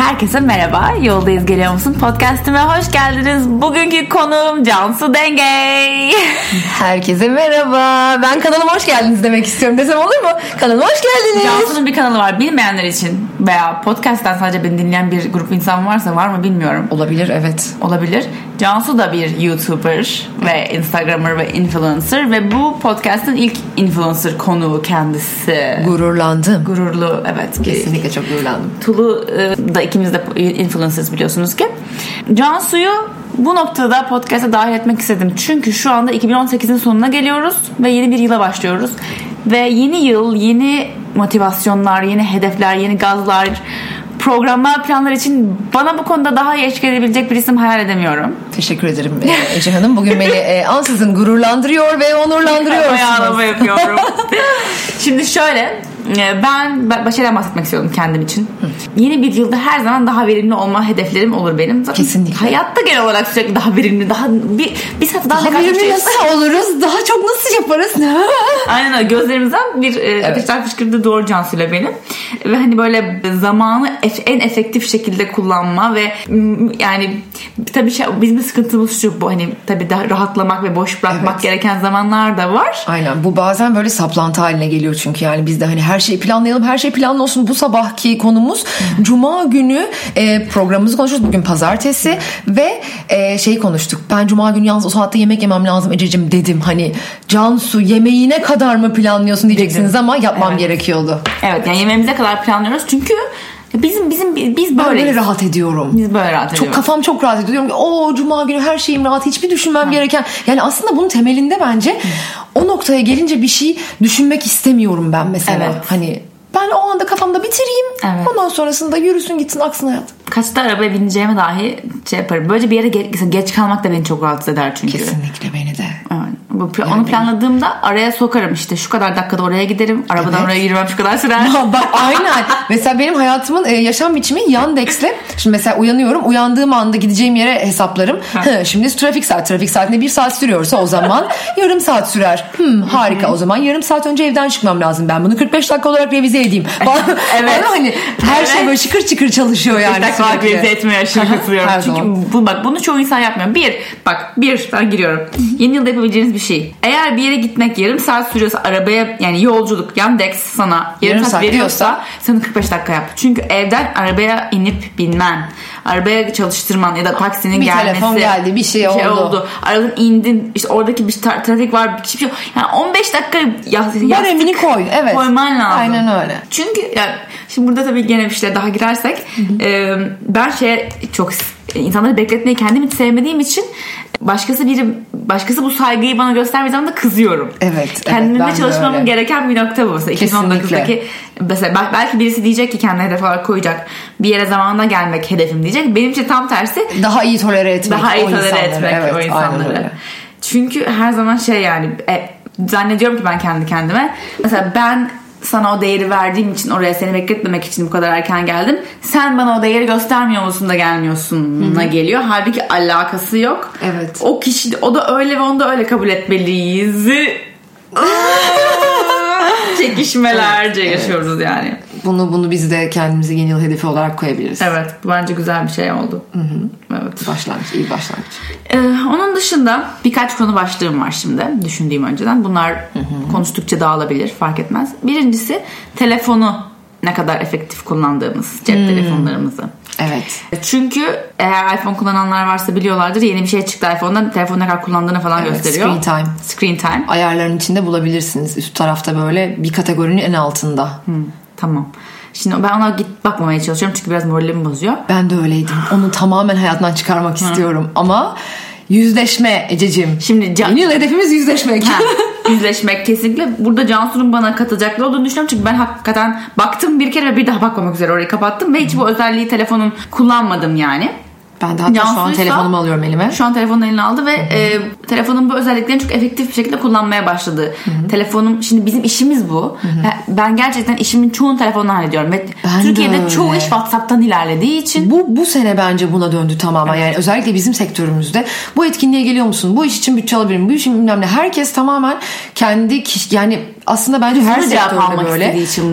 Herkese merhaba. Yoldayız geliyor musun? Podcast'ime hoş geldiniz. Bugünkü konuğum Cansu Dengey. Herkese merhaba. Ben kanalıma hoş geldiniz demek istiyorum desem olur mu? Kanalıma hoş geldiniz. Cansu'nun bir kanalı var. Bilmeyenler için veya podcast'ten sadece beni dinleyen bir grup insan varsa var mı bilmiyorum. Olabilir evet. Olabilir. Cansu da bir YouTuber ve Instagrammer ve influencer ve bu podcast'ın ilk influencer konuğu kendisi. Gururlandım. Gururlu evet. Kesinlikle çok gururlandım. Tulu e, da ikimiz de influencers biliyorsunuz ki. Cansu'yu bu noktada podcast'a dahil etmek istedim. Çünkü şu anda 2018'in sonuna geliyoruz ve yeni bir yıla başlıyoruz. Ve yeni yıl, yeni motivasyonlar, yeni hedefler, yeni gazlar, programlar, planlar için bana bu konuda daha iyi eşlik edebilecek bir isim hayal edemiyorum. Teşekkür ederim e, Ece Hanım. Bugün beni e, ansızın gururlandırıyor ve onurlandırıyorsunuz. Ayağlama yapıyorum. Şimdi şöyle e, ben başarıdan bahsetmek istiyorum kendim için. Yeni bir yılda her zaman daha verimli olma hedeflerim olur benim. Zaten Kesinlikle. Hayatta genel olarak sürekli daha verimli, daha bir, bir saat daha, Daha verimli şey- nasıl oluruz? Daha çok nasıl yaparız? Aynen öyle. Gözlerimizden bir e, ateşler fışkırdı doğru Cansu'yla benim. Ve hani böyle zamanı en efektif şekilde kullanma ve yani tabii şey, bizim sıkıntımız şu bu hani tabii daha rahatlamak ve boş bırakmak Evet. gereken zamanlar da var. Aynen bu bazen böyle saplantı haline geliyor çünkü yani biz de hani her şeyi planlayalım her şey planlı olsun. Bu sabahki konumuz cuma günü e, programımızı konuşuyoruz. Bugün pazartesi ve e, şey konuştuk. Ben cuma günü yalnız o saatte yemek yemem lazım Ececiğim dedim. Hani Cansu yemeğine kadar mı planlıyorsun diyeceksiniz ama yapmam Evet. gerekiyordu. Evet yani yemeğimize kadar planlıyoruz. Çünkü bizim bizim biz ben böyleyiz. böyle rahat ediyorum Biz böyle rahat çok ediyoruz. kafam çok rahat ediyor. Diyorum o cuma günü her şeyim rahat. Hiçbir düşünmem gereken. Yani aslında bunun temelinde bence o noktaya gelince bir şey düşünmek istemiyorum ben mesela. Evet. Hani ben o anda kafamda bitireyim. Evet. Ondan sonrasında yürüsün gitsin aksın hayat. Kaçta arabaya bineceğime dahi şey yaparım. Böylece bir yere geç, geç kalmak da beni çok rahatsız eder çünkü. Kesinlikle beni de. Bu, onu planladığımda araya sokarım işte şu kadar dakikada oraya giderim. Arabadan Evet. oraya girmem şu kadar sürer. Bak aynen. mesela benim hayatımın e, yaşam biçimi Yandex'le. Şimdi mesela uyanıyorum. Uyandığım anda gideceğim yere hesaplarım. Şimdi trafik saat. Trafik saatinde bir saat sürüyorsa o zaman yarım saat sürer. Hmm, harika o zaman yarım saat önce evden çıkmam lazım. Ben bunu 45 dakika olarak revize edeyim. Evet. Ama hani her Evet. şey böyle şıkır çıkır çalışıyor yani. Yani dakika sürekli. revize etmeye aşırı katılıyorum. Çünkü bu, bak bunu çoğu insan yapmıyor. Bir, bak bir ben giriyorum. Yeni yılda yapabileceğiniz bir şey. Eğer bir yere gitmek yarım saat sürüyorsa arabaya yani yolculuk Yandex sana yarım, Yarım saat, saat veriyorsa sen 45 dakika yap. Çünkü evden arabaya inip binmen, arabaya çalıştırman ya da taksinin Bir gelmesi. telefon geldi, bir şey oldu. Aradan indin işte oradaki bir tra- trafik var bir şey yok. Yani 15 dakika ya, Baremini koy. Evet. koyman lazım. Aynen öyle. Çünkü yani şimdi burada tabii gene bir şeye daha girersek e, ben şeye çok insanları bekletmeyi kendim hiç sevmediğim için başkası biri başkası bu saygıyı bana göstermediği zaman da kızıyorum. Evet, Kendimde evet, çalışmamın öyle. gereken bir nokta bu. Mesela Kesinlikle. 2019'daki mesela bel- belki birisi diyecek ki kendine hedef olarak koyacak. Bir yere zamanında gelmek hedefim diyecek. Benim için tam tersi Daha iyi tolere etmek daha iyi tolere insanları. etmek Evet, o insanları. Çünkü her zaman şey yani e, zannediyorum ki ben kendi kendime mesela ben sana o değeri verdiğim için oraya seni bekletmemek için bu kadar erken geldim. Sen bana o değeri göstermiyor musun da gelmiyorsun'a geliyor. Halbuki alakası yok. Evet. O kişi o da öyle ve onu da öyle kabul etmeliyiz. Çekişmelerce yaşıyoruz yani. Bunu bunu biz de kendimize yeni yıl hedefi olarak koyabiliriz. Evet bu bence güzel bir şey oldu. Evet. Başlangıç, iyi başlangıç. Ee, onun dışında birkaç konu başlığım var şimdi düşündüğüm önceden. Bunlar konuştukça dağılabilir fark etmez. Birincisi telefonu ne kadar efektif kullandığımız cep telefonlarımızı. Çünkü eğer iPhone kullananlar varsa biliyorlardır yeni bir şey çıktı iPhone'da telefonu ne kadar kullandığını falan Evet, gösteriyor. screen time. Screen time. Ayarların içinde bulabilirsiniz. Üst tarafta böyle bir kategorinin en altında. Hmm, tamam. Şimdi ben ona git bakmamaya çalışıyorum çünkü biraz moralimi bozuyor. Ben de öyleydim. Onu tamamen hayatından çıkarmak istiyorum. Ama yüzleşme Ececiğim. Şimdi can- Yeni yıl hedefimiz yüzleşmek. Ha, yüzleşmek kesinlikle. Burada Cansu'nun bana katacaklı olduğunu düşünüyorum. Çünkü ben hakikaten baktım bir kere ve bir daha bakmamak üzere orayı kapattım. Ve hiç bu özelliği telefonum kullanmadım yani. Ben de hatta şu an telefonumu alıyorum elime. Şu an telefonun eline aldı ve e, telefonun bu özelliklerini çok efektif bir şekilde kullanmaya başladı. Telefonum şimdi bizim işimiz bu. Ben- Ben gerçekten işimin çoğunu telefonla hallediyorum ve Ben de Türkiye'de çoğu iş WhatsApp'tan ilerlediği için Bu bu sene bence buna döndü tamamen. Yani özellikle bizim sektörümüzde bu etkinliğe geliyor musun? Bu iş için bütçe alabilir miyim? Bu için bilmem ne. Herkes tamamen kendi kişi, yani aslında bence her Hızlı sektörde böyle.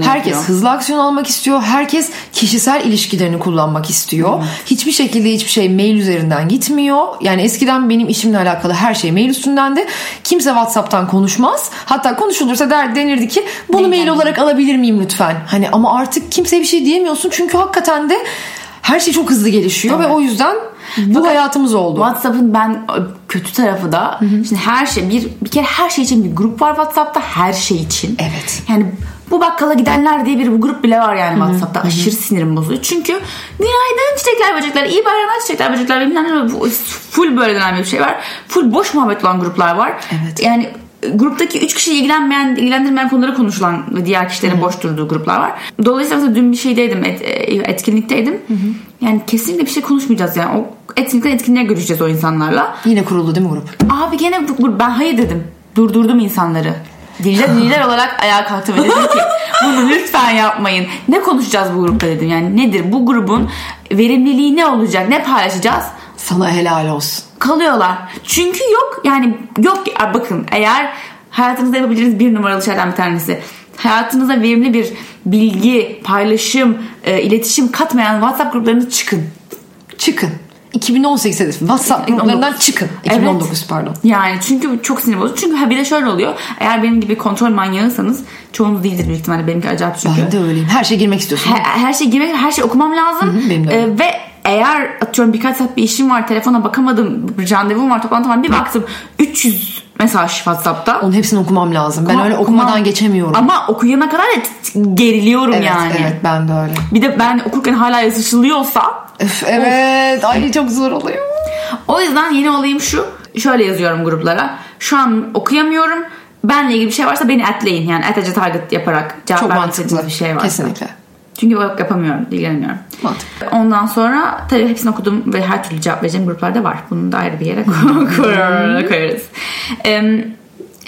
Herkes yapıyor. hızlı aksiyon almak istiyor. Herkes kişisel ilişkilerini kullanmak istiyor. Hiçbir şekilde hiçbir şey mail üzerinden gitmiyor. Yani eskiden benim işimle alakalı her şey mail üstündendi. Kimse WhatsApp'tan konuşmaz. Hatta konuşulursa der denirdi ki bunu Mail olarak alabilir miyim lütfen? Hani ama artık kimseye bir şey diyemiyorsun çünkü hakikaten de her şey çok hızlı gelişiyor ve o yüzden bu hayatımız oldu. WhatsApp'ın ben kötü tarafı da şimdi her şey bir bir kere her şey için bir grup var WhatsApp'ta her şey için. Evet. Yani bu bakkala gidenler diye bir grup bile var yani WhatsApp'ta. Aşırı sinirim bozuyor. Çünkü günaydın çiçekler böcekler, iyi bayramlar çiçekler böcekler bilmem ne bu full böyle dönen bir şey var. Full boş muhabbet olan gruplar var. Evet. Yani gruptaki üç kişi ilgilenmeyen, ilgilendirmeyen konuları konuşulan ve diğer kişilerin boş durduğu gruplar var. Dolayısıyla mesela dün bir şeydeydim, et, e, etkinlikteydim. Yani kesinlikle bir şey konuşmayacağız yani. O etkinlikten etkinliğe görüşeceğiz o insanlarla. Yine kuruldu değil mi grup? Abi gene ben hayır dedim. Durdurdum insanları. Lider olarak ayağa kalktım ve dedim ki bunu lütfen yapmayın. Ne konuşacağız bu grupta dedim. Yani nedir bu grubun verimliliği ne olacak? Ne paylaşacağız? Sana helal olsun. kalıyorlar. Çünkü yok yani yok bakın eğer hayatınızda yapabileceğiniz bir numaralı şeylerden bir tanesi hayatınıza verimli bir bilgi, paylaşım, e, iletişim katmayan WhatsApp gruplarına çıkın. Çıkın. 2018 hedefi. WhatsApp gruplarından çıkın. 2019 Evet. pardon. Yani çünkü çok sinir bozucu. Çünkü ha bir de şöyle oluyor. Eğer benim gibi kontrol manyağıysanız çoğunuz değildir büyük ihtimalle benimki acayip çünkü. Ben de öyleyim. Her şeye girmek istiyorsun. Her, her şey girmek, her şey okumam lazım. benim de öyle. Ee, ve eğer atıyorum birkaç saat bir işim var, telefona bakamadım, randevum var, toplantı var. Bir baktım 300 mesaj WhatsApp'ta. Onun hepsini okumam lazım. ben öyle okumadan geçemiyorum. Ama okuyana kadar da geriliyorum evet, yani. evet ben de öyle. Bir de ben okurken hala yazışılıyorsa Öf, evet. Ay çok zor oluyor. o yüzden yeni olayım şu. Şöyle yazıyorum gruplara. Şu an okuyamıyorum. Benle ilgili bir şey varsa beni atleyin. Yani at target yaparak cevap Çok vermek bir şey varsa. Kesinlikle. Çünkü bak yapamıyorum, ilgilenemiyorum. Mantıklı. Ondan sonra tabii hepsini okudum ve her türlü cevap vereceğim gruplarda var. Bunu da ayrı bir yere koyar- koyarız.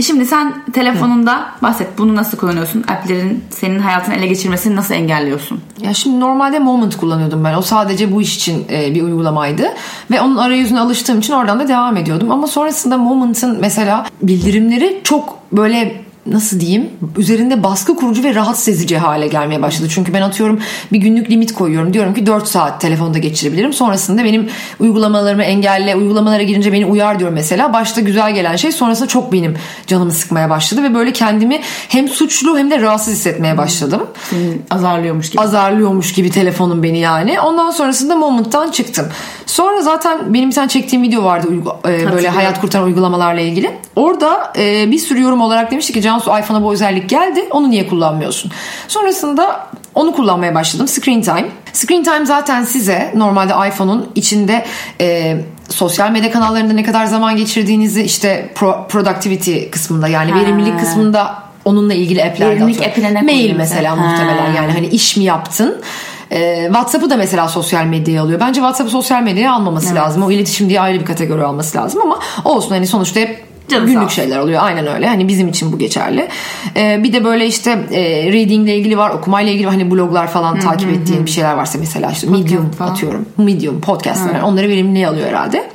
Şimdi sen telefonunda bahset. Bunu nasıl kullanıyorsun? App'lerin senin hayatını ele geçirmesini nasıl engelliyorsun? Ya şimdi normalde Moment kullanıyordum ben. O sadece bu iş için e, bir uygulamaydı. Ve onun arayüzüne alıştığım için oradan da devam ediyordum. Ama sonrasında Moment'ın mesela bildirimleri çok böyle nasıl diyeyim üzerinde baskı kurucu ve rahatsız edici hale gelmeye başladı. Çünkü ben atıyorum bir günlük limit koyuyorum. Diyorum ki 4 saat telefonda geçirebilirim. Sonrasında benim uygulamalarımı engelle, uygulamalara girince beni uyar diyorum mesela. Başta güzel gelen şey sonrasında çok benim canımı sıkmaya başladı ve böyle kendimi hem suçlu hem de rahatsız hissetmeye başladım Seni azarlıyormuş gibi. azarlıyormuş gibi telefonum beni yani. Ondan sonrasında Moment'tan çıktım. Sonra zaten benim bir tane çektiğim video vardı e, böyle hayat kurtaran uygulamalarla ilgili. Orada e, bir sürü yorum olarak demişti ki Cansu iPhone'a bu özellik geldi. Onu niye kullanmıyorsun? Sonrasında onu kullanmaya başladım. Screen Time. Screen Time zaten size normalde iPhone'un içinde e, sosyal medya kanallarında ne kadar zaman geçirdiğinizi işte pro- productivity kısmında yani Ha. verimlilik kısmında onunla ilgili app'lerde Verimlilik atıyorum. app'ine ne Mail mesela mesela? muhtemelen Ha. yani hani iş mi yaptın? Ee, WhatsApp'ı da mesela sosyal medyaya alıyor. Bence WhatsApp'ı sosyal medyaya almaması lazım. O iletişim diye ayrı bir kategori alması lazım ama olsun hani sonuçta hep Canı sağ günlük şeyler oluyor. Aynen öyle. Hani bizim için bu geçerli. Ee, bir de böyle işte e, reading ile ilgili var, okumayla ilgili hani bloglar falan takip ettiğin bir şeyler varsa mesela işte Medium falan. atıyorum. Medium podcastlar. Yani onları verimli alıyor herhalde.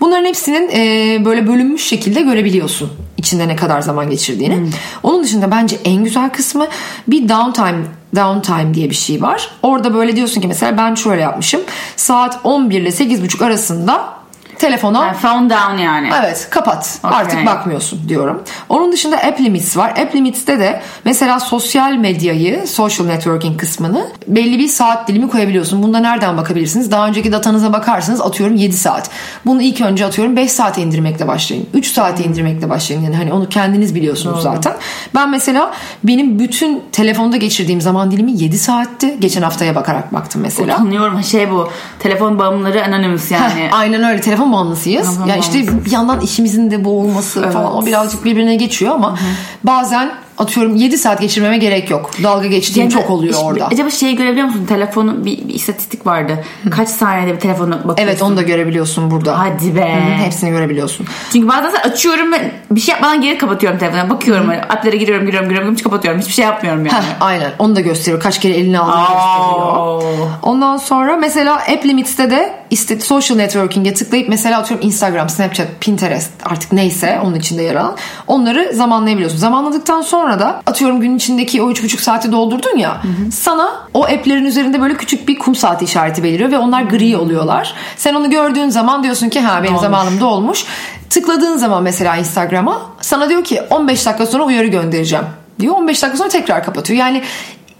Bunların hepsinin e, böyle bölünmüş şekilde görebiliyorsun içinde ne kadar zaman geçirdiğini. Onun dışında bence en güzel kısmı bir downtime downtime diye bir şey var. Orada böyle diyorsun ki mesela ben şöyle yapmışım. Saat 11 ile 8.30 arasında telefona Yani phone down yani. Evet kapat Okey. artık bakmıyorsun diyorum. Onun dışında App Limits var. App Limits'te de mesela sosyal medyayı, social networking kısmını belli bir saat dilimi koyabiliyorsun. Bunda nereden bakabilirsiniz? Daha önceki datanıza bakarsınız atıyorum 7 saat. Bunu ilk önce atıyorum 5 saate indirmekle başlayın. 3 saate indirmekle başlayın. Yani hani onu kendiniz biliyorsunuz zaten. Ben mesela benim bütün telefonda geçirdiğim zaman dilimi 7 saatti. Geçen haftaya bakarak baktım mesela. Utanıyorum şey bu. Telefon bağımlıları anonymous yani. Heh, aynen öyle telefon bağımlısıyız. Ya işte bir yandan işimizin de boğulması falan o birazcık birbirine geçiyor ama bazen atıyorum 7 saat geçirmeme gerek yok. Dalga geçtiğim Yani çok oluyor orada. Acaba şeyi görebiliyor musun? Telefonu bir, bir istatistik vardı. Kaç saniyede bir telefona bakıyorsun? Evet onu da görebiliyorsun burada. Hadi be. Hı, hepsini görebiliyorsun. Çünkü bazen açıyorum ve bir şey yapmadan geri kapatıyorum telefonu. Bakıyorum app'lere giriyorum giriyorum giriyorum hiç kapatıyorum. Hiçbir şey yapmıyorum yani. Heh, aynen onu da gösteriyor. Kaç kere eline aldığını gösteriyor. Ondan sonra mesela App Limits'te de işte social networking'e tıklayıp mesela atıyorum Instagram, Snapchat, Pinterest artık neyse onun içinde yer alan onları zamanlayabiliyorsun. Zamanladıktan sonra da atıyorum gün içindeki o 3,5 saati doldurdun ya sana o app'lerin üzerinde böyle küçük bir kum saati işareti beliriyor ve onlar gri oluyorlar. Sen onu gördüğün zaman diyorsun ki ha benim Dolmuş. zamanım dolmuş. Tıkladığın zaman mesela Instagram'a sana diyor ki 15 dakika sonra uyarı göndereceğim diyor. 15 dakika sonra tekrar kapatıyor. Yani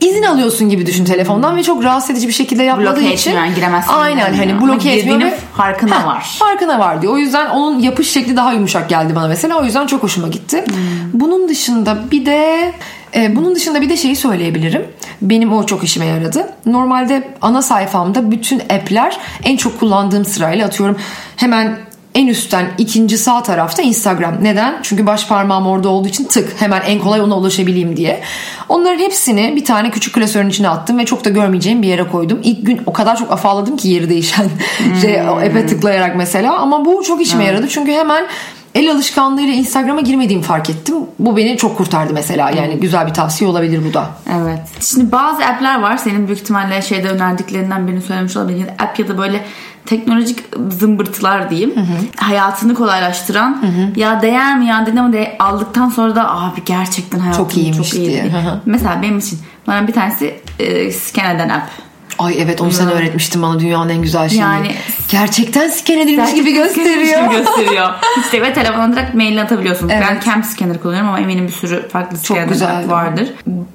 izin alıyorsun gibi düşün telefondan ve çok rahatsız edici bir şekilde yapmadığı Bloke için. etmiyor yani giremezsin. Aynen hani bloke etmiyor girdiğinin ve farkına Heh, var. Farkına var diyor. O yüzden onun yapış şekli daha yumuşak geldi bana mesela. O yüzden çok hoşuma gitti. Hmm. Bunun dışında bir de e, bunun dışında bir de şeyi söyleyebilirim. Benim o çok işime yaradı. Normalde ana sayfamda bütün app'ler en çok kullandığım sırayla atıyorum. Hemen en üstten ikinci sağ tarafta Instagram. Neden? Çünkü baş parmağım orada olduğu için tık hemen en kolay ona ulaşabileyim diye. Onların hepsini bir tane küçük klasörün içine attım ve çok da görmeyeceğim bir yere koydum. İlk gün o kadar çok afalladım ki yeri değişen şey, o app'e tıklayarak mesela. Ama bu çok işime yaradı çünkü hemen el alışkanlığıyla Instagram'a girmediğimi fark ettim. Bu beni çok kurtardı mesela. Yani güzel bir tavsiye olabilir bu da. Evet. Şimdi bazı app'ler var. Senin büyük ihtimalle şeyde önerdiklerinden birini söylemiş olabilir. App ya da böyle teknolojik zımbırtılar diyeyim. Hayatını kolaylaştıran ya değer mi ya dedim ama de aldıktan sonra da abi gerçekten hayatım Çok iyiymiş iyi diye. Hı hı. Mesela benim için bana bir tanesi e, scan eden app. Ay evet onu sen Ya. öğretmiştin bana dünyanın en güzel şeyi. Yani- Gerçekten scan edilmiş gibi gösteriyor. gösteriyor. işte ve telefona direkt mail atabiliyorsunuz. Evet. Ben Cam Scanner kullanıyorum ama eminim bir sürü farklı scanner vardır.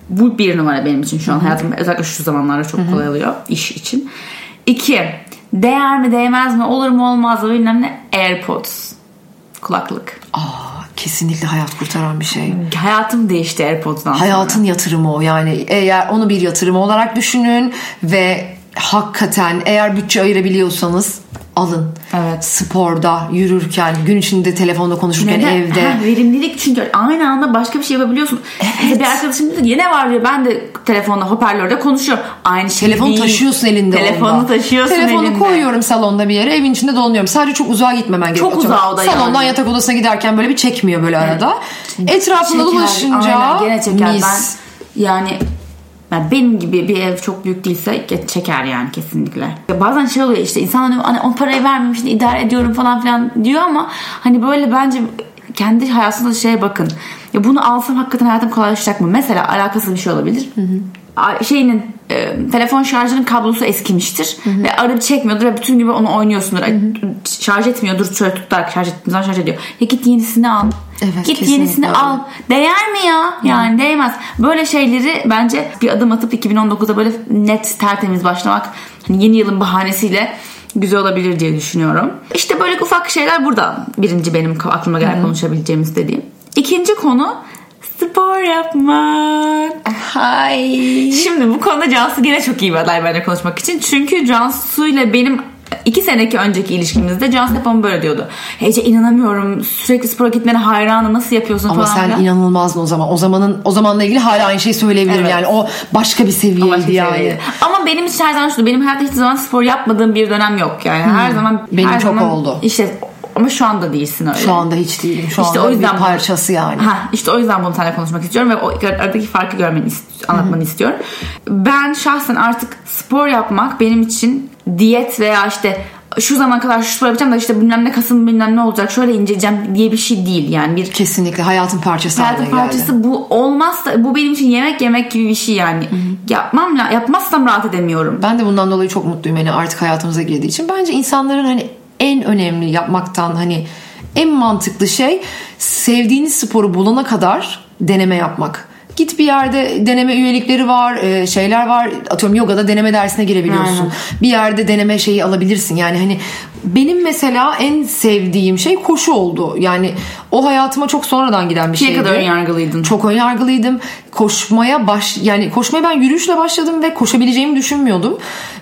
Bu bir numara benim için şu an hayatım özellikle şu zamanlarda çok kolay oluyor iş için. İki, değer mi değmez mi olur mu olmaz mı bilmem ne AirPods. Kulaklık. Aa, kesinlikle hayat kurtaran bir şey. Hayatım değişti AirPods'dan sonra. Hayatın yatırımı o yani eğer onu bir yatırım olarak düşünün ve hakikaten eğer bütçe ayırabiliyorsanız alın. Evet. Sporda, yürürken, gün içinde telefonda konuşurken Neden? evde. Ha, verimlilik çünkü aynı anda başka bir şey yapabiliyorsun. Mesela bir arkadaşım diyor ki, ne var diyor ben de telefonda hoparlörde konuşuyorum. Aynı şey Telefonu değil. taşıyorsun elinde Telefonu onda. taşıyorsun Telefonu elinde. koyuyorum salonda bir yere evin içinde dolanıyorum. Sadece çok uzağa gitmemen gerekiyor. Çok uzağa o da Salondan yani. yatak odasına giderken böyle bir çekmiyor böyle arada. Etrafında Çeker, dolaşınca aynen, gene çeker. mis. Ben yani yani benim gibi bir ev çok büyük değilse çeker yani kesinlikle. Ya bazen şey oluyor işte insan hani, hani o parayı vermemiş idare ediyorum falan filan diyor ama hani böyle bence kendi hayatınızda şeye bakın. Ya bunu alsam hakikaten hayatım kolaylaşacak mı? Mesela alakasız bir şey olabilir. A- Şeyinin e, telefon şarjının kablosu eskimiştir ve arayıp çekmiyordur ve bütün gibi onu oynuyorsundur. Ay, Şarj etmiyordur şöyle tutarak şarj ettiğin zaman şarj ediyor. Ya git yenisini al. Evet, git kesinlikle yenisini al. Değer mi ya? Yani değmez. Böyle şeyleri bence bir adım atıp 2019'da böyle net tertemiz başlamak hani yeni yılın bahanesiyle güzel olabilir diye düşünüyorum. İşte böyle ufak şeyler burada. Birinci benim aklıma gelen konuşabileceğimiz dediğim. İkinci konu spor yapmak. Hay. Şimdi bu konuda Cansu gene çok iyi bir aday bence konuşmak için. Çünkü Cansu ile benim iki seneki önceki ilişkimizde Cansu hep bana böyle diyordu. Ece inanamıyorum sürekli spora gitmene hayranım nasıl yapıyorsun Ama falan sen filan. inanılmazdın o zaman. O zamanın o zamanla ilgili hala aynı şeyi söyleyebilirim Evet. yani. O başka bir seviyeydi Başka yani. seviyeydi. Ama benim için her zaman şuydu. Benim hayatta hiçbir zaman spor yapmadığım bir dönem yok. Yani her zaman Benim her çok zaman, oldu. İşte ama şu anda değilsin öyle. Şu anda hiç değilim. Şu İşte anda o yüzden bir parçası yani. Ha, işte o yüzden bunu seninle konuşmak istiyorum ve o aradaki farkı görmeni anlatmanı istiyorum. Ben şahsen artık spor yapmak benim için diyet veya işte şu zaman kadar şu spor yapacağım da işte bilmem ne kasım bilmem ne olacak şöyle inceleyeceğim diye bir şey değil yani bir Kesinlikle hayatın parçası hayatın haline geldi. parçası bu olmazsa bu benim için yemek yemek gibi bir şey yani yapmam la- yapmazsam rahat edemiyorum Ben de bundan dolayı çok mutluyum hani artık hayatımıza girdiği için. Bence insanların hani en önemli yapmaktan hani en mantıklı şey sevdiğiniz sporu bulana kadar deneme yapmak. Git bir yerde deneme üyelikleri var, e, şeyler var. Atıyorum yogada deneme dersine girebiliyorsun. Aynen. Bir yerde deneme şeyi alabilirsin. Yani hani benim mesela en sevdiğim şey koşu oldu. Yani o hayatıma çok sonradan giren bir Şeye şeydi. kadar önyargılıydın. Çok önyargılıydım. Koşmaya baş yani koşmaya ben yürüyüşle başladım ve koşabileceğimi düşünmüyordum.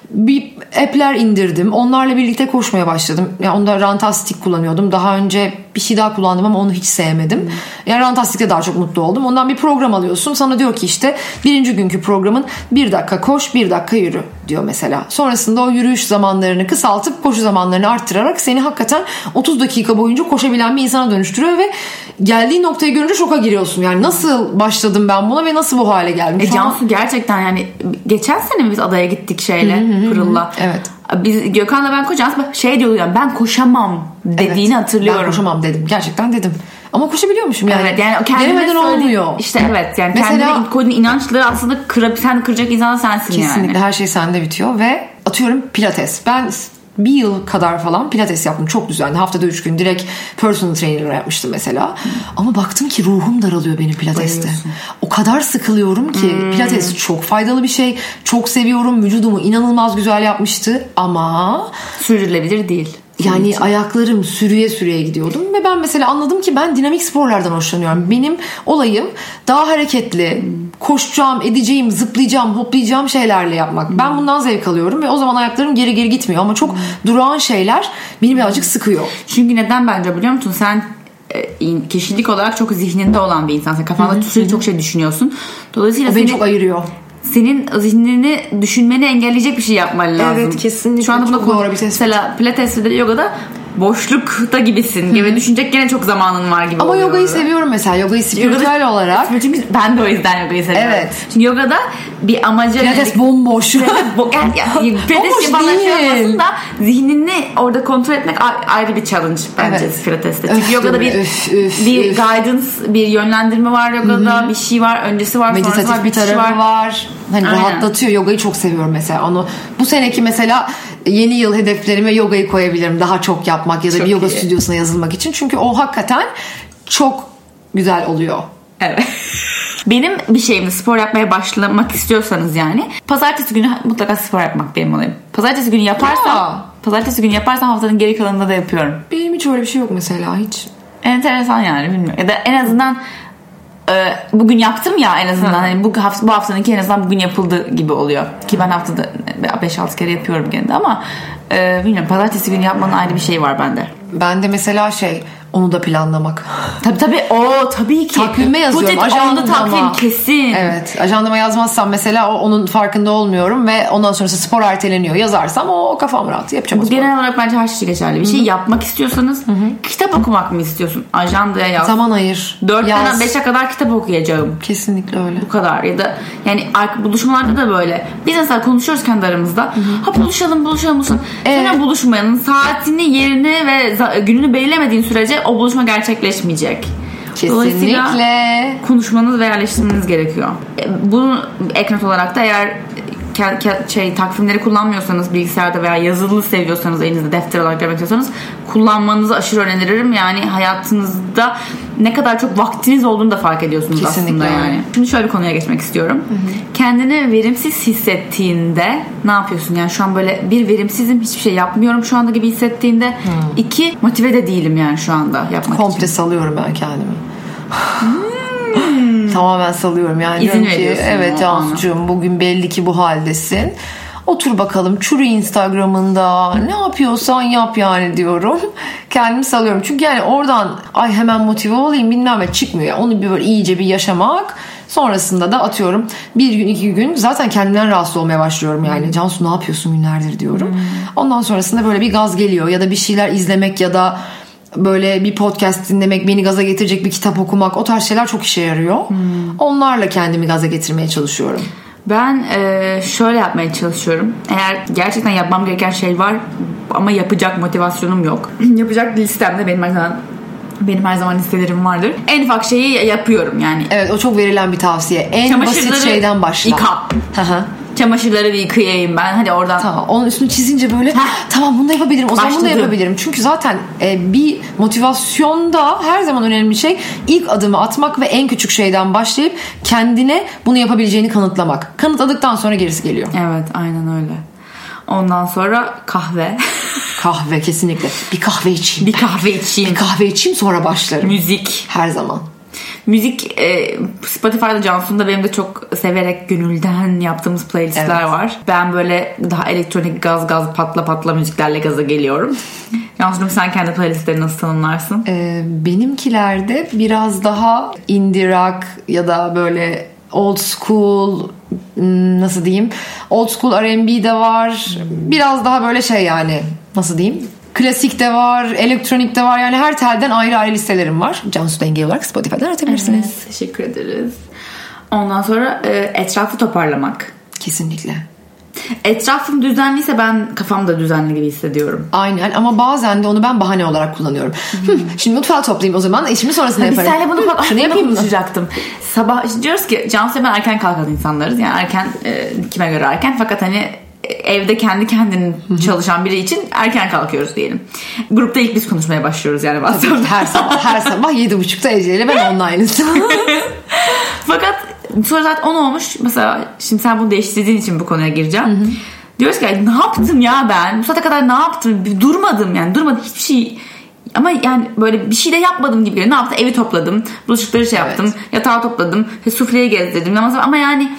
bir app'ler indirdim. Onlarla birlikte koşmaya başladım. Yani onda Rantastic kullanıyordum. Daha önce bir şey daha kullandım ama onu hiç sevmedim. Yani Rantastic'te daha çok mutlu oldum. Ondan bir program alıyorsun. Sana diyor ki işte birinci günkü programın bir dakika koş, bir dakika yürü diyor mesela. Sonrasında o yürüyüş zamanlarını kısaltıp koşu zamanlarını arttırarak seni hakikaten 30 dakika boyunca koşabilen bir insana dönüştürüyor ve geldiği noktayı görünce şoka giriyorsun. Yani nasıl başladım ben buna ve nasıl bu hale geldim? E, Cansu gerçekten yani geçen sene biz adaya gittik şeyle Pırıl'la. Evet. Biz Gökhan'la ben koşacağız. Şey diyordu yani ben koşamam dediğini Evet, hatırlıyorum. Ben koşamam dedim. Gerçekten dedim. Ama koşabiliyormuşum yani. Evet yani söylediğin- olmuyor. İşte evet yani Mesela- kendine koyduğun inançları aslında kırıp sen kıracak insan sensin Kesinlikle yani. her şey sende bitiyor ve atıyorum pilates. Ben bir yıl kadar falan pilates yaptım. Çok düzenli. Haftada üç gün direkt personal trainer yapmıştım mesela. Ama baktım ki ruhum daralıyor benim pilateste. O kadar sıkılıyorum ki. Pilates çok faydalı bir şey. Çok seviyorum. Vücudumu inanılmaz güzel yapmıştı. Ama Sürdürülebilir değil. Yani ayaklarım sürüye sürüye gidiyordum ve ben mesela anladım ki ben dinamik sporlardan hoşlanıyorum. Benim olayım daha hareketli, koşacağım, edeceğim, zıplayacağım, hoplayacağım şeylerle yapmak. Ben bundan zevk alıyorum ve o zaman ayaklarım geri geri gitmiyor ama çok durağan şeyler beni birazcık sıkıyor. Çünkü neden bence biliyor musun? Sen e, kişilik olarak çok zihninde olan bir insansın. Kafanda sürekli çok şey düşünüyorsun. Dolayısıyla O beni senin, çok ayırıyor. Senin zihnini düşünmeni engelleyecek bir şey yapman lazım. Evet, kesinlikle. Şu anda buna doğru bir tespit. Mesela pilates'te de yogada boşlukta gibisin gibi düşünecek gene çok zamanın var gibi Ama oluyor yogayı seviyorum mesela. Yogayı Yogada- spiritüel olarak. Çünkü ben de o yüzden yogayı seviyorum. Evet. Çünkü yogada bir amaca Pilates bomboş. Bo- yani, ya, pilates Bomboş yapanlar şey değil. yapmasın da zihnini orada kontrol etmek a- ayrı bir challenge bence Evet. pilateste. Öf, Çünkü yogada bir? Öf, öf, bir öf. guidance, bir yönlendirme var yogada, bir şey var, öncesi var, sonrası meditatif var, bir bitişi tarafı var. Hani Aynen. rahatlatıyor. Yogayı çok seviyorum mesela. Onu bu seneki mesela yeni yıl hedeflerime yogayı koyabilirim. Daha çok yapmak ya da Çok bir yoga iyi. stüdyosuna yazılmak için. Çünkü o hakikaten çok güzel oluyor. Evet. Benim bir şeyimde spor yapmaya başlamak istiyorsanız yani pazartesi günü mutlaka spor yapmak benim olayım. Pazartesi günü yaparsam Ya. pazartesi günü yaparsam haftanın geri kalanında da yapıyorum. Benim hiç öyle bir şey yok mesela hiç. Enteresan yani bilmiyorum. Ya da en azından e, bugün yaptım ya en azından hani bu hafta bu haftanınki en azından bugün yapıldı gibi oluyor. Ki ben haftada 5-6 kere yapıyorum gene de ama e, bilmiyorum pazartesi günü yapmanın ayrı bir şeyi var bende. Ben de mesela şey onu da planlamak. Tabii tabii o tabii ki. Takvime yazıyorum. Bu tek- ajandama. takvim kesin. Evet. Ajandama yazmazsam mesela o, onun farkında olmuyorum ve ondan sonrası spor erteleniyor. Yazarsam o kafam rahat yapacağım. Bu genel olarak bence her şey geçerli. Bir şey yapmak istiyorsanız kitap okumak mı istiyorsun? Ajandaya yaz. Zaman ayır. 4'ten Yaz. 5'e kadar kitap okuyacağım. Kesinlikle öyle. Bu kadar ya da yani buluşmalarda da böyle. Biz mesela konuşuyoruz kendi aramızda. Ha buluşalım buluşalım buluşalım. Ee? Sonra buluşmayanın saatini, yerini ve gününü belirlemediğin sürece o buluşma gerçekleşmeyecek. Dolayısıyla Kesinlikle. konuşmanız ve yerleştirmeniz gerekiyor. E, Bunu ek olarak da eğer şey takvimleri kullanmıyorsanız bilgisayarda veya yazılı seviyorsanız elinizde defter olarak görmek istiyorsanız kullanmanızı aşırı öneririm. Yani hayatınızda ne kadar çok vaktiniz olduğunu da fark ediyorsunuz Kesinlikle aslında öyle. yani. Şimdi şöyle bir konuya geçmek istiyorum. Kendini verimsiz hissettiğinde ne yapıyorsun? Yani şu an böyle bir verimsizim hiçbir şey yapmıyorum şu anda gibi hissettiğinde iki motive de değilim yani şu anda yapmak Komple için. salıyorum ben kendimi. Tamamen salıyorum yani. İzin diyorum ki evet. Cansu'cum bugün belli ki bu haldesin. Otur bakalım çürü Instagram'ında ne yapıyorsan yap yani diyorum. Kendimi salıyorum. Çünkü yani oradan ay hemen motive olayım bilmem ne çıkmıyor. Yani onu bir böyle iyice bir yaşamak. Sonrasında da atıyorum bir gün iki gün zaten kendimden rahatsız olmaya başlıyorum yani. Cansu ne yapıyorsun günlerdir diyorum. Ondan sonrasında böyle bir gaz geliyor ya da bir şeyler izlemek ya da böyle bir podcast dinlemek, beni gaza getirecek bir kitap okumak o tarz şeyler çok işe yarıyor. Onlarla kendimi gaza getirmeye çalışıyorum. Ben e, şöyle yapmaya çalışıyorum. Eğer gerçekten yapmam gereken şey var ama yapacak motivasyonum yok. yapacak listemde benim her zaman benim her zaman listelerim vardır. En ufak şeyi yapıyorum yani. Evet o çok verilen bir tavsiye. En basit şeyden başla. yıka. Çamaşırları bir yıkayayım ben. Hadi oradan. Tamam. Onun üstünü çizince böyle tamam bunu da yapabilirim. O zaman bunu da Başladım. yapabilirim. Çünkü zaten e, bir motivasyonda her zaman önemli şey ilk adımı atmak ve en küçük şeyden başlayıp kendine bunu yapabileceğini kanıtlamak. Kanıtladıktan sonra gerisi geliyor. Evet aynen öyle. Ondan sonra kahve. Kahve kesinlikle. Bir kahve içeyim. bir kahve içeyim. Bir kahve içeyim sonra başlarım. Müzik. Her zaman. Müzik e, Spotify'da Cansu'nda benim de çok severek gönülden yaptığımız playlistler Evet. var. Ben böyle daha elektronik gaz gaz patla patla müziklerle gaza geliyorum. Cansu'cum sen kendi playlistlerini nasıl tanımlarsın? Ee, benimkilerde biraz daha indie rock ya da böyle old school nasıl diyeyim old school R&B de var biraz daha böyle şey yani nasıl diyeyim klasik de var elektronik de var yani her telden ayrı ayrı listelerim var Cansu Denge olarak Spotify'dan aratabilirsiniz Evet, teşekkür ederiz. Ondan sonra e, etrafı toparlamak. kesinlikle Etrafım düzenliyse ben kafamda düzenli gibi hissediyorum. aynen ama bazen de onu ben bahane olarak kullanıyorum Hı, şimdi mutfağı toplayayım o zaman işimi sonrasında Biz yaparım seninle bunu, Hı, şunu yapayım konuşacaktım. Sabah diyoruz ki Cansu ben erken kalkan insanlarız. Yani erken e, kime göre erken fakat hani e, evde kendi kendinin çalışan biri için erken kalkıyoruz diyelim. Grupta ilk biz konuşmaya başlıyoruz yani WhatsApp'ta. her sabah her sabah yedi buçukta Ece ile ben online'ız Fakat sonra zaten 10 olmuş. Mesela şimdi sen bunu değiştirdiğin için bu konuya gireceğim. Diyoruz ki "Ay, ne yaptım ya ben? Bu saate kadar ne yaptım? Durmadım yani. Durmadım hiçbir şey. Ama yani böyle bir şey de yapmadım gibi. geliyor. Ne yaptım? Evi topladım. Bulaşıkları şey yaptım. Yatağı topladım. Sufleyi gezdirdim. Ama, ama yani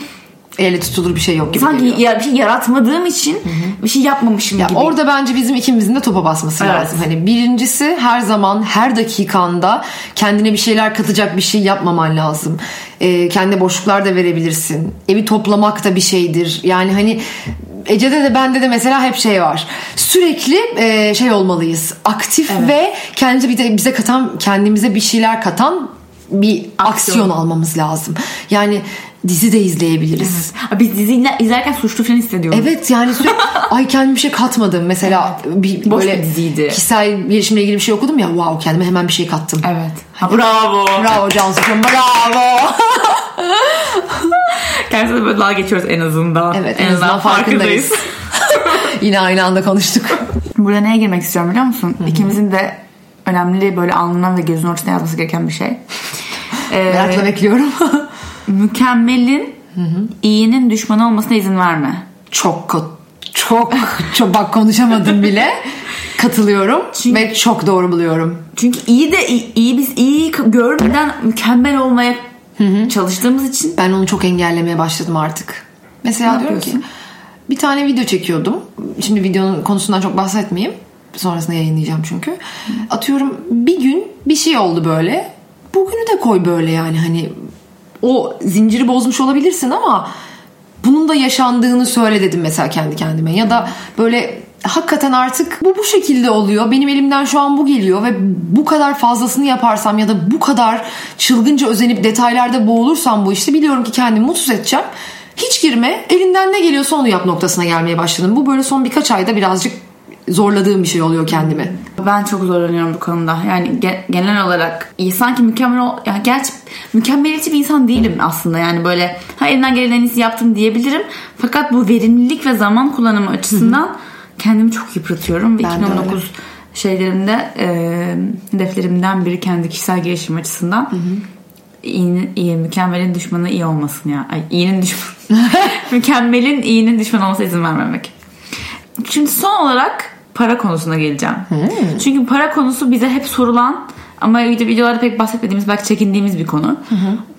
elle tutulur bir şey yok gibi sanki geliyor. ya, bir şey yaratmadığım için bir şey yapmamışım Ya gibi. orada bence bizim ikimizin de topa basması Evet. lazım. Hani birincisi her zaman her dakikanda kendine bir şeyler katacak bir şey yapmaman lazım. Ee, kendine boşluklar da verebilirsin. Evi toplamak da bir şeydir. Yani hani Ece'de de bende de mesela hep şey var. Sürekli e, şey olmalıyız. Aktif ve kendimize bir de bize katan kendimize bir şeyler katan bir aksiyon, almamız lazım. Yani dizi de izleyebiliriz. Abi Biz dizi izle- izlerken suçlu falan hissediyorum. Evet yani sürekli ay kendime bir şey katmadım. Mesela bir Boş böyle bir diziydi. kişisel gelişimle ilgili bir şey okudum ya wow kendime hemen bir şey kattım. Evet. Ha, bravo. Bravo Cansu'cum bravo. Kendisiyle böyle dalga geçiyoruz en azından. Evet en azından farkındayız. Yine aynı anda konuştuk. Burada neye girmek istiyorum biliyor musun? İkimizin de önemli böyle alnından ve gözün ortasına yazması gereken bir şey. Ee, Merakla bekliyorum. Mükemmelin iyinin düşmanı olmasına izin verme. çok çok çok bak konuşamadım bile. Katılıyorum Çünkü- ve çok doğru buluyorum. Çünkü iyi de iyi, iyi biz iyi görmeden mükemmel olmaya çalıştığımız için Ben onu çok engellemeye başladım artık. Mesela Ne diyorum ki bir tane video çekiyordum. Şimdi videonun konusundan çok bahsetmeyeyim. Sonrasında yayınlayacağım çünkü. Atıyorum bir gün bir şey oldu böyle. Bugünü de koy böyle yani hani o zinciri bozmuş olabilirsin ama bunun da yaşandığını söyle dedim mesela kendi kendime. Ya da böyle hakikaten artık bu bu şekilde oluyor. Benim elimden şu an bu geliyor ve bu kadar fazlasını yaparsam ya da bu kadar çılgınca özenip detaylarda boğulursam bu işte biliyorum ki kendimi mutsuz edeceğim. Hiç girme. Elinden ne geliyorsa onu yap noktasına gelmeye başladım. Bu böyle son birkaç ayda birazcık zorladığım bir şey oluyor kendimi. Ben çok zorlanıyorum bu konuda. Yani ge- genel olarak iyi sanki mükemmel ol yani gerçi mükemmeliyetçi bir insan değilim aslında. Yani böyle ha elimden gelen en iyisi yaptım diyebilirim. Fakat bu verimlilik ve zaman kullanımı açısından kendimi çok yıpratıyorum ve Ben de 2019 şeylerimde e, hedeflerimden biri kendi kişisel gelişim açısından İyinin, iyi, mükemmelin düşmanı iyi olmasın ya. Ay, iyinin düşmanı. mükemmelin iyinin düşmanı olmasına izin vermemek. Şimdi son olarak para konusuna geleceğim. Çünkü para konusu bize hep sorulan ama video videolarda pek bahsetmediğimiz belki çekindiğimiz bir konu.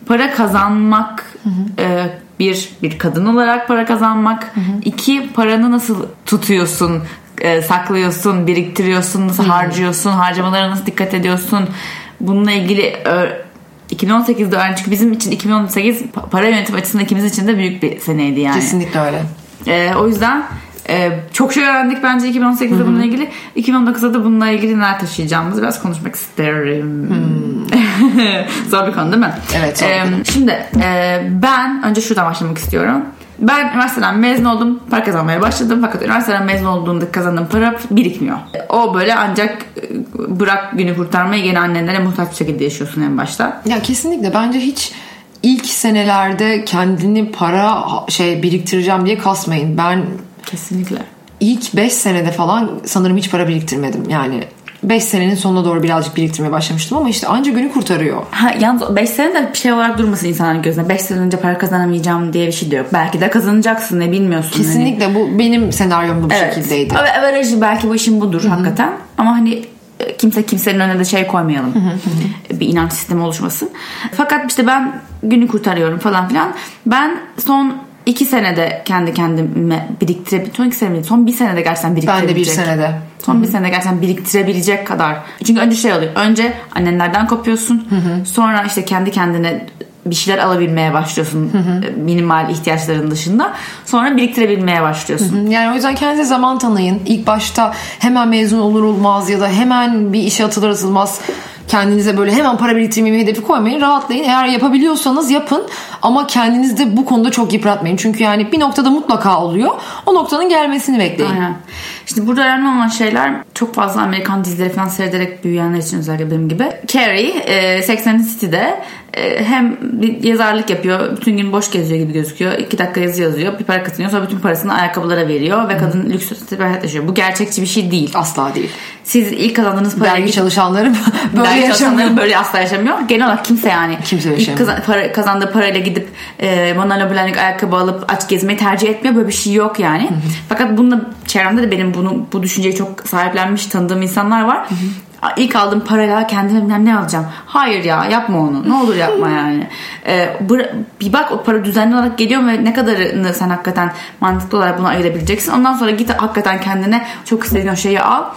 Para kazanmak e, bir bir kadın olarak para kazanmak. iki paranı nasıl tutuyorsun, e, saklıyorsun, biriktiriyorsun, nasıl harcıyorsun, harcamalara nasıl dikkat ediyorsun. Bununla ilgili e, 2018'de öğrenci çünkü bizim için 2018 pa- para yönetim açısından ikimiz için de büyük bir seneydi yani. Kesinlikle öyle. Ee, o yüzden e, çok şey öğrendik bence 2018'de bununla ilgili. 2019'da da bununla ilgili neler taşıyacağımızı biraz konuşmak isterim. Zor bir konu değil mi? Evet, zor Ee. Şimdi e, ben önce şuradan başlamak istiyorum. Ben üniversiteden mezun oldum. Para kazanmaya başladım. Fakat üniversiteden mezun olduğumda kazandığım para birikmiyor. O böyle ancak e, bırak günü kurtarmayı gene annenlere muhtaç bir şekilde yaşıyorsun en başta. Ya kesinlikle bence hiç ilk senelerde kendini para şey biriktireceğim diye kasmayın. Ben Kesinlikle. ilk 5 senede falan sanırım hiç para biriktirmedim. Yani 5 senenin sonuna doğru birazcık biriktirmeye başlamıştım ama işte anca günü kurtarıyor. Ha, yalnız 5 sene de bir şey olarak durmasın insanların gözüne. 5 sene önce para kazanamayacağım diye bir şey de yok. Belki de kazanacaksın ne bilmiyorsun. Hani. Kesinlikle bu benim senaryomda bu Evet. şekildeydi. Ama average belki bu işin budur hakikaten. Ama hani e, kimse kimsenin önüne de şey koymayalım. Bir inanç sistemi oluşmasın. Fakat işte ben günü kurtarıyorum falan filan. Ben son iki senede kendi kendime biriktirebilecek. Son iki senede son bir senede gerçekten Ben de biriktirebilecek. bir senede. Son bir senede gerçekten biriktirebilecek kadar. Çünkü önce şey oluyor. Önce annenlerden kopuyorsun. Sonra işte kendi kendine bir şeyler alabilmeye başlıyorsun. e, Minimal ihtiyaçların dışında. Sonra biriktirebilmeye başlıyorsun. Yani o yüzden kendinize zaman tanıyın. İlk başta hemen mezun olur olmaz ya da hemen bir işe atılır atılmaz kendinize böyle hemen para biriktirmeyi hedefi koymayın. Rahatlayın. Eğer yapabiliyorsanız yapın ama kendinizi de bu konuda çok yıpratmayın. Çünkü yani bir noktada mutlaka oluyor. O noktanın gelmesini bekleyin. Aynen. Şimdi burada önemli olan şeyler çok fazla Amerikan dizileri falan seyrederek büyüyenler için özellikle benim gibi. Carrie e, Sex and the City'de e, hem bir yazarlık yapıyor. Bütün gün boş geziyor gibi gözüküyor. İki dakika yazı yazıyor. Bir para kazanıyor. Sonra bütün parasını ayakkabılara veriyor. Ve kadın lüks bir hayat yaşıyor. Bu gerçekçi bir şey değil. Asla değil. Siz ilk kazandığınız parayı Dergi çalışanları böyle Dergi yaşamıyor. böyle asla yaşamıyor. Genel olarak kimse yani. Kimse İlk yaşamıyor. kazan- para, kazandığı parayla gidip e, Manolo Blahnik ayakkabı alıp aç gezmeyi tercih etmiyor. Böyle bir şey yok yani. Fakat bununla çevremde de benim bunu bu düşünceyi çok sahiplenmiş tanıdığım insanlar var. İlk aldığım parayla kendime bilmem ne alacağım. Hayır ya yapma onu. Ne olur yapma yani. E, bıra- bir bak o para düzenli olarak geliyor mu ve ne kadarını sen hakikaten mantıklı olarak buna ayırabileceksin. Ondan sonra git hakikaten kendine çok istediğin o şeyi al. A-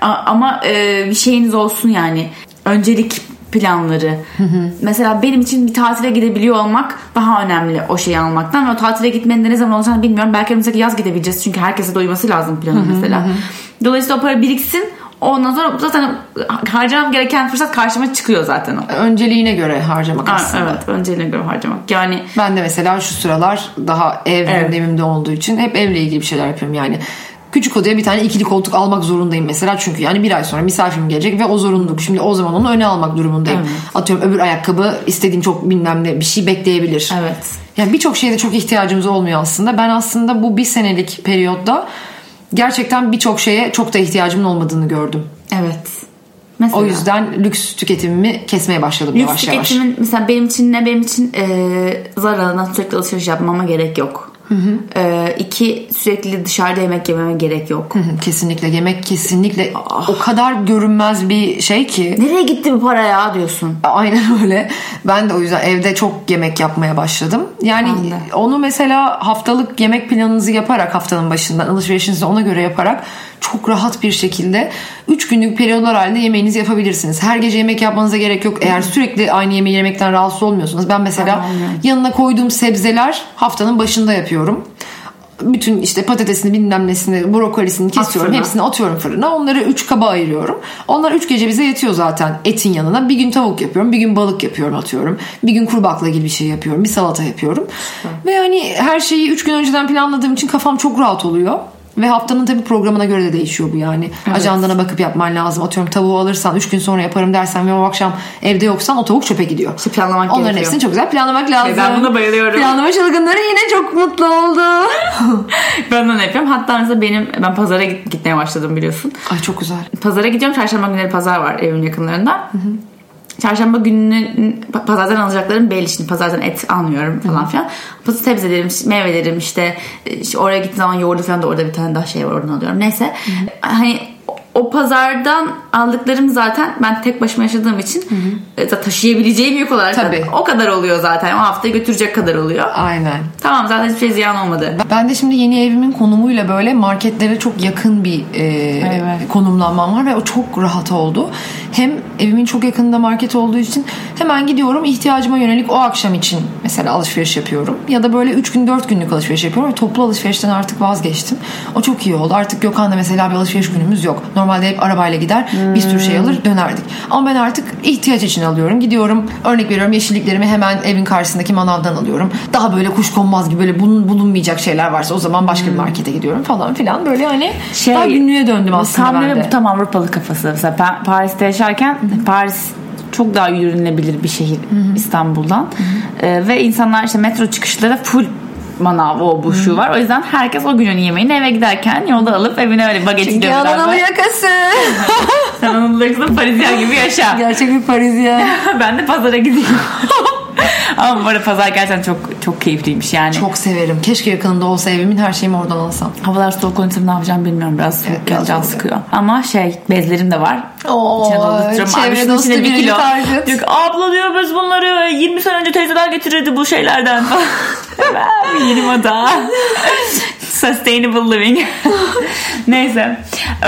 ama e, bir şeyiniz olsun yani. Öncelik planları. Mesela benim için bir tatile gidebiliyor olmak daha önemli o şeyi almaktan ve o tatile gitmenin de ne zaman olacağını bilmiyorum. Belki önümüzdeki yaz gidebileceğiz çünkü herkese de uyması lazım planı mesela. Dolayısıyla o para biriksin. Ondan sonra zaten harcamam gereken fırsat karşıma çıkıyor zaten o. Önceliğine göre harcamak Ha, aslında. evet önceliğine göre harcamak. Yani Ben de mesela şu sıralar daha ev Evet. gündemimde olduğu için hep evle ilgili bir şeyler yapıyorum yani. Küçük odaya bir tane ikili koltuk almak zorundayım mesela çünkü yani bir ay sonra misafirim gelecek ve o zorunluluk. Şimdi o zaman onu öne almak durumundayım. Evet. Atıyorum öbür ayakkabı istediğim çok bilmem ne bir şey bekleyebilir. evet. Yani birçok şeyde çok ihtiyacımız olmuyor aslında. Ben aslında bu bir senelik periyotta gerçekten birçok şeye çok da ihtiyacımın olmadığını gördüm. Evet. Mesela. O yüzden lüks tüketimimi kesmeye başladım Lüks yavaş yavaş. tüketimin mesela benim için ne benim için e, Zara'dan sürekli alışveriş yapmama gerek yok. E, iki sürekli dışarıda yemek yememe gerek yok. Hı hı, Kesinlikle yemek kesinlikle Ah. o kadar görünmez bir şey ki. Nereye gitti bu para ya diyorsun. Aynen öyle. Ben de o yüzden evde çok yemek yapmaya başladım. Yani onu mesela haftalık yemek planınızı yaparak haftanın başından alışverişinizi ona göre yaparak çok rahat bir şekilde 3 günlük periyodlar halinde yemeğinizi yapabilirsiniz. Her gece yemek yapmanıza gerek yok. Eğer sürekli aynı yemeği yemekten rahatsız olmuyorsunuz. Ben mesela Aynen. yanına koyduğum sebzeler haftanın başında yapıyorum. Bütün işte patatesini bilmem nesini brokolisini kesiyorum. Hepsini atıyorum fırına. Onları 3 kaba ayırıyorum. Onlar 3 gece bize yetiyor zaten etin yanına. Bir gün tavuk yapıyorum. Bir gün balık yapıyorum atıyorum. Bir gün kuru baklava gibi bir şey yapıyorum. Bir salata yapıyorum. Ve hani her şeyi 3 gün önceden planladığım için kafam çok rahat oluyor. Ve haftanın tabii programına göre de değişiyor bu yani. Ajandana bakıp yapman lazım. Atıyorum tavuğu alırsan 3 gün sonra yaparım dersen ve o akşam evde yoksan o tavuk çöpe gidiyor. İşte planlamak Onların gerekiyor. hepsini çok güzel planlamak lazım. ben buna bayılıyorum. Planlama çılgınları yine çok mutlu oldu. Ben onu yapıyorum. Hatta mesela benim ben pazara git- gitmeye başladım biliyorsun. Ay çok güzel. Pazara gidiyorum. Çarşamba günleri pazar var evimin yakınlarında. Çarşamba günü pazardan alacaklarım belli şimdi pazardan et almıyorum falan filan. Pazar sebzelerim, meyvelerim işte, işte oraya gittiğim zaman yoğurdu falan da orada bir tane daha şey var oradan alıyorum. Neyse hani o- pazardan aldıklarım zaten ben tek başıma yaşadığım için e, zaten taşıyabileceğim yük olarak Tabii. o kadar oluyor zaten. O hafta götürecek kadar oluyor. Aynen. Tamam zaten hiçbir şey ziyan olmadı. Ben de şimdi yeni evimin konumuyla böyle marketlere çok yakın bir e, Evet. konumlanmam var ve o çok rahat oldu. Hem evimin çok yakınında market olduğu için hemen gidiyorum ihtiyacıma yönelik o akşam için mesela alışveriş yapıyorum. Ya da böyle 3 gün 4 günlük alışveriş yapıyorum ve toplu alışverişten artık vazgeçtim. O çok iyi oldu. Artık Gökhan'la mesela bir alışveriş günümüz yok. Normalde hep arabayla gider bir sürü şey alır dönerdik. Ama ben artık ihtiyaç için alıyorum. Gidiyorum örnek veriyorum yeşilliklerimi hemen evin karşısındaki manavdan alıyorum. Daha böyle kuşkonmaz gibi böyle bulun, bulunmayacak şeyler varsa o zaman başka bir markete gidiyorum falan filan. Böyle hani daha günlüğe döndüm aslında Tam ben de. bu tam Avrupalı kafası. Mesela Paris'te yaşarken Paris çok daha yürünülebilir bir şehir İstanbul'dan. Ee, ve insanlar işte metro çıkışları full manav o bu şu var. O yüzden herkes o günün yemeğini eve giderken yolda alıp evine öyle bagetiyle Çünkü Anadolu yakası. Sen Anadolu yakasında Parisyen gibi yaşa. Gerçek bir Parisyen. ben de pazara gideyim. Ama bu arada pazar gerçekten çok çok keyifliymiş yani. Çok severim. Keşke yakınında olsa evimin her şeyimi oradan alsam. Havalar soğuk olunca ne yapacağım bilmiyorum biraz soğuk Evet, biraz can sıkıyor. Ama şey bezlerim de var. Oo, İçine doldurtuyorum. Abi çevre dostu bir kilo. target. Diyor ki abla diyor biz bunları 20 sene önce teyzeler getirirdi bu şeylerden. yeni moda. Sustainable living. Neyse.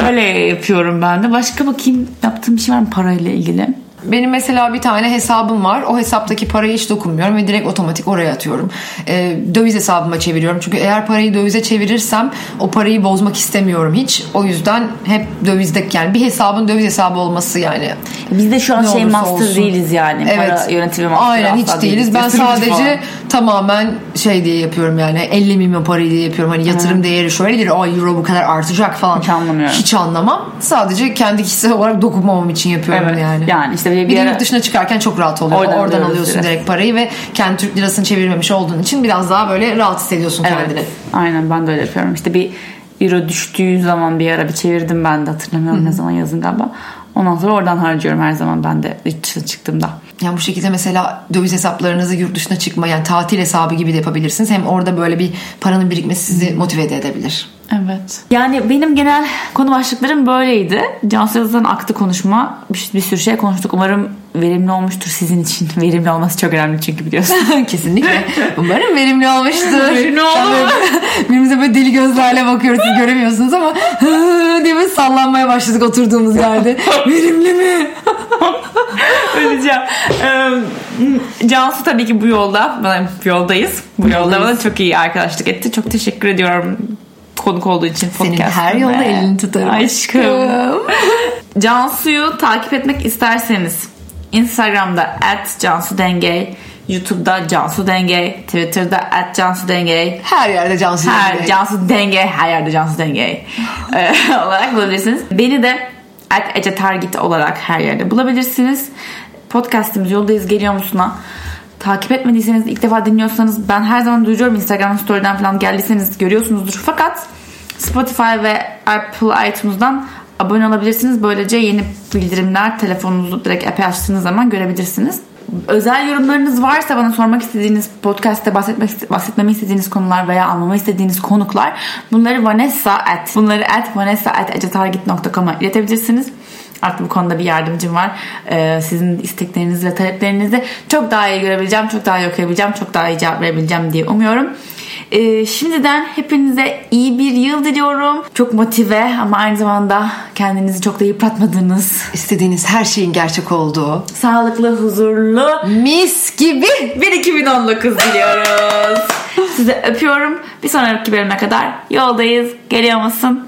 Öyle yapıyorum ben de. Başka bakayım yaptığım bir şey var mı parayla ilgili? Benim mesela bir tane hesabım var. O hesaptaki parayı hiç dokunmuyorum ve direkt otomatik oraya atıyorum. Ee, döviz hesabıma çeviriyorum. Çünkü eğer parayı dövize çevirirsem o parayı bozmak istemiyorum hiç. O yüzden hep dövizde yani bir hesabın döviz hesabı olması yani. Biz de şu an Ne şey master olsun. değiliz yani. Para yönetimi master Aynen hiç değiliz. Ben Yatırımcı sadece falan. tamamen şey diye yapıyorum yani 50 milyon parayı diye yapıyorum. Hani yatırım değeri şöyledir. Ay euro bu kadar artacak falan. Hiç anlamıyorum. Hiç anlamam. Sadece kendi kişisel olarak dokunmamam için yapıyorum Evet. yani. Yani işte bir, Bir bir ara- yurt dışına çıkarken çok rahat oluyor. Oradan Oradan, alıyorsun direkt. direkt parayı ve kendi Türk lirasını çevirmemiş olduğun için biraz daha böyle rahat hissediyorsun kendini. Evet. Aynen ben de öyle yapıyorum. İşte bir euro düştüğü zaman bir ara bir çevirdim ben de hatırlamıyorum ne zaman yazın galiba. Ondan sonra oradan harcıyorum her zaman ben de dışına çıktığımda. Yani bu şekilde mesela döviz hesaplarınızı yurt dışına çıkma yani tatil hesabı gibi de yapabilirsiniz. Hem orada böyle bir paranın birikmesi sizi motive de edebilir. Evet. Yani benim genel konu başlıklarım böyleydi. Cansu Yazı'dan aktı konuşma. Bir, bir sürü şey konuştuk. Umarım verimli olmuştur sizin için. Verimli olması çok önemli çünkü biliyorsun. Kesinlikle. Umarım verimli olmuştur. Verimli oldu mu? Birbirimize böyle deli gözlerle bakıyoruz. Siz göremiyorsunuz ama diye böyle sallanmaya başladık oturduğumuz yerde. verimli mi? Öleceğim. Ee, Cansu tabii ki bu yolda. Bana bu yoldayız. Bu yolda bana çok iyi arkadaşlık etti. Çok teşekkür ediyorum konuk olduğu için Senin her yolda elini tutarım. Aşkım. Cansu'yu takip etmek isterseniz Instagram'da at Cansu Dengey, YouTube'da Cansu Dengey, Twitter'da at Cansu Dengey, Her yerde Cansu her Dengey. Cansu Dengey, her yerde Cansu Dengey e, olarak bulabilirsiniz. Beni de at Ece Targit olarak her yerde bulabilirsiniz. Podcast'imiz Yoldayız Geliyor Musun'a takip etmediyseniz ilk defa dinliyorsanız ben her zaman duyuruyorum Instagram story'den falan geldiyseniz görüyorsunuzdur. Fakat Spotify ve Apple iTunes'dan abone olabilirsiniz. Böylece yeni bildirimler telefonunuzu direkt app'e açtığınız zaman görebilirsiniz. Özel yorumlarınız varsa bana sormak istediğiniz podcast'te bahsetmek bahsetmemi istediğiniz konular veya almamı istediğiniz konuklar bunları Vanessa at bunları at Vanessa at iletebilirsiniz. Artık bu konuda bir yardımcım var. Ee, sizin isteklerinizi ve taleplerinizi çok daha iyi görebileceğim, çok daha iyi okuyabileceğim, çok daha iyi cevap verebileceğim diye umuyorum. Ee, şimdiden hepinize iyi bir yıl diliyorum. Çok motive ama aynı zamanda kendinizi çok da yıpratmadığınız, İstediğiniz her şeyin gerçek olduğu. sağlıklı, huzurlu Mis gibi. bir 2019 diliyoruz. Sizi öpüyorum. Bir sonraki bölüme kadar yoldayız. Geliyor musun?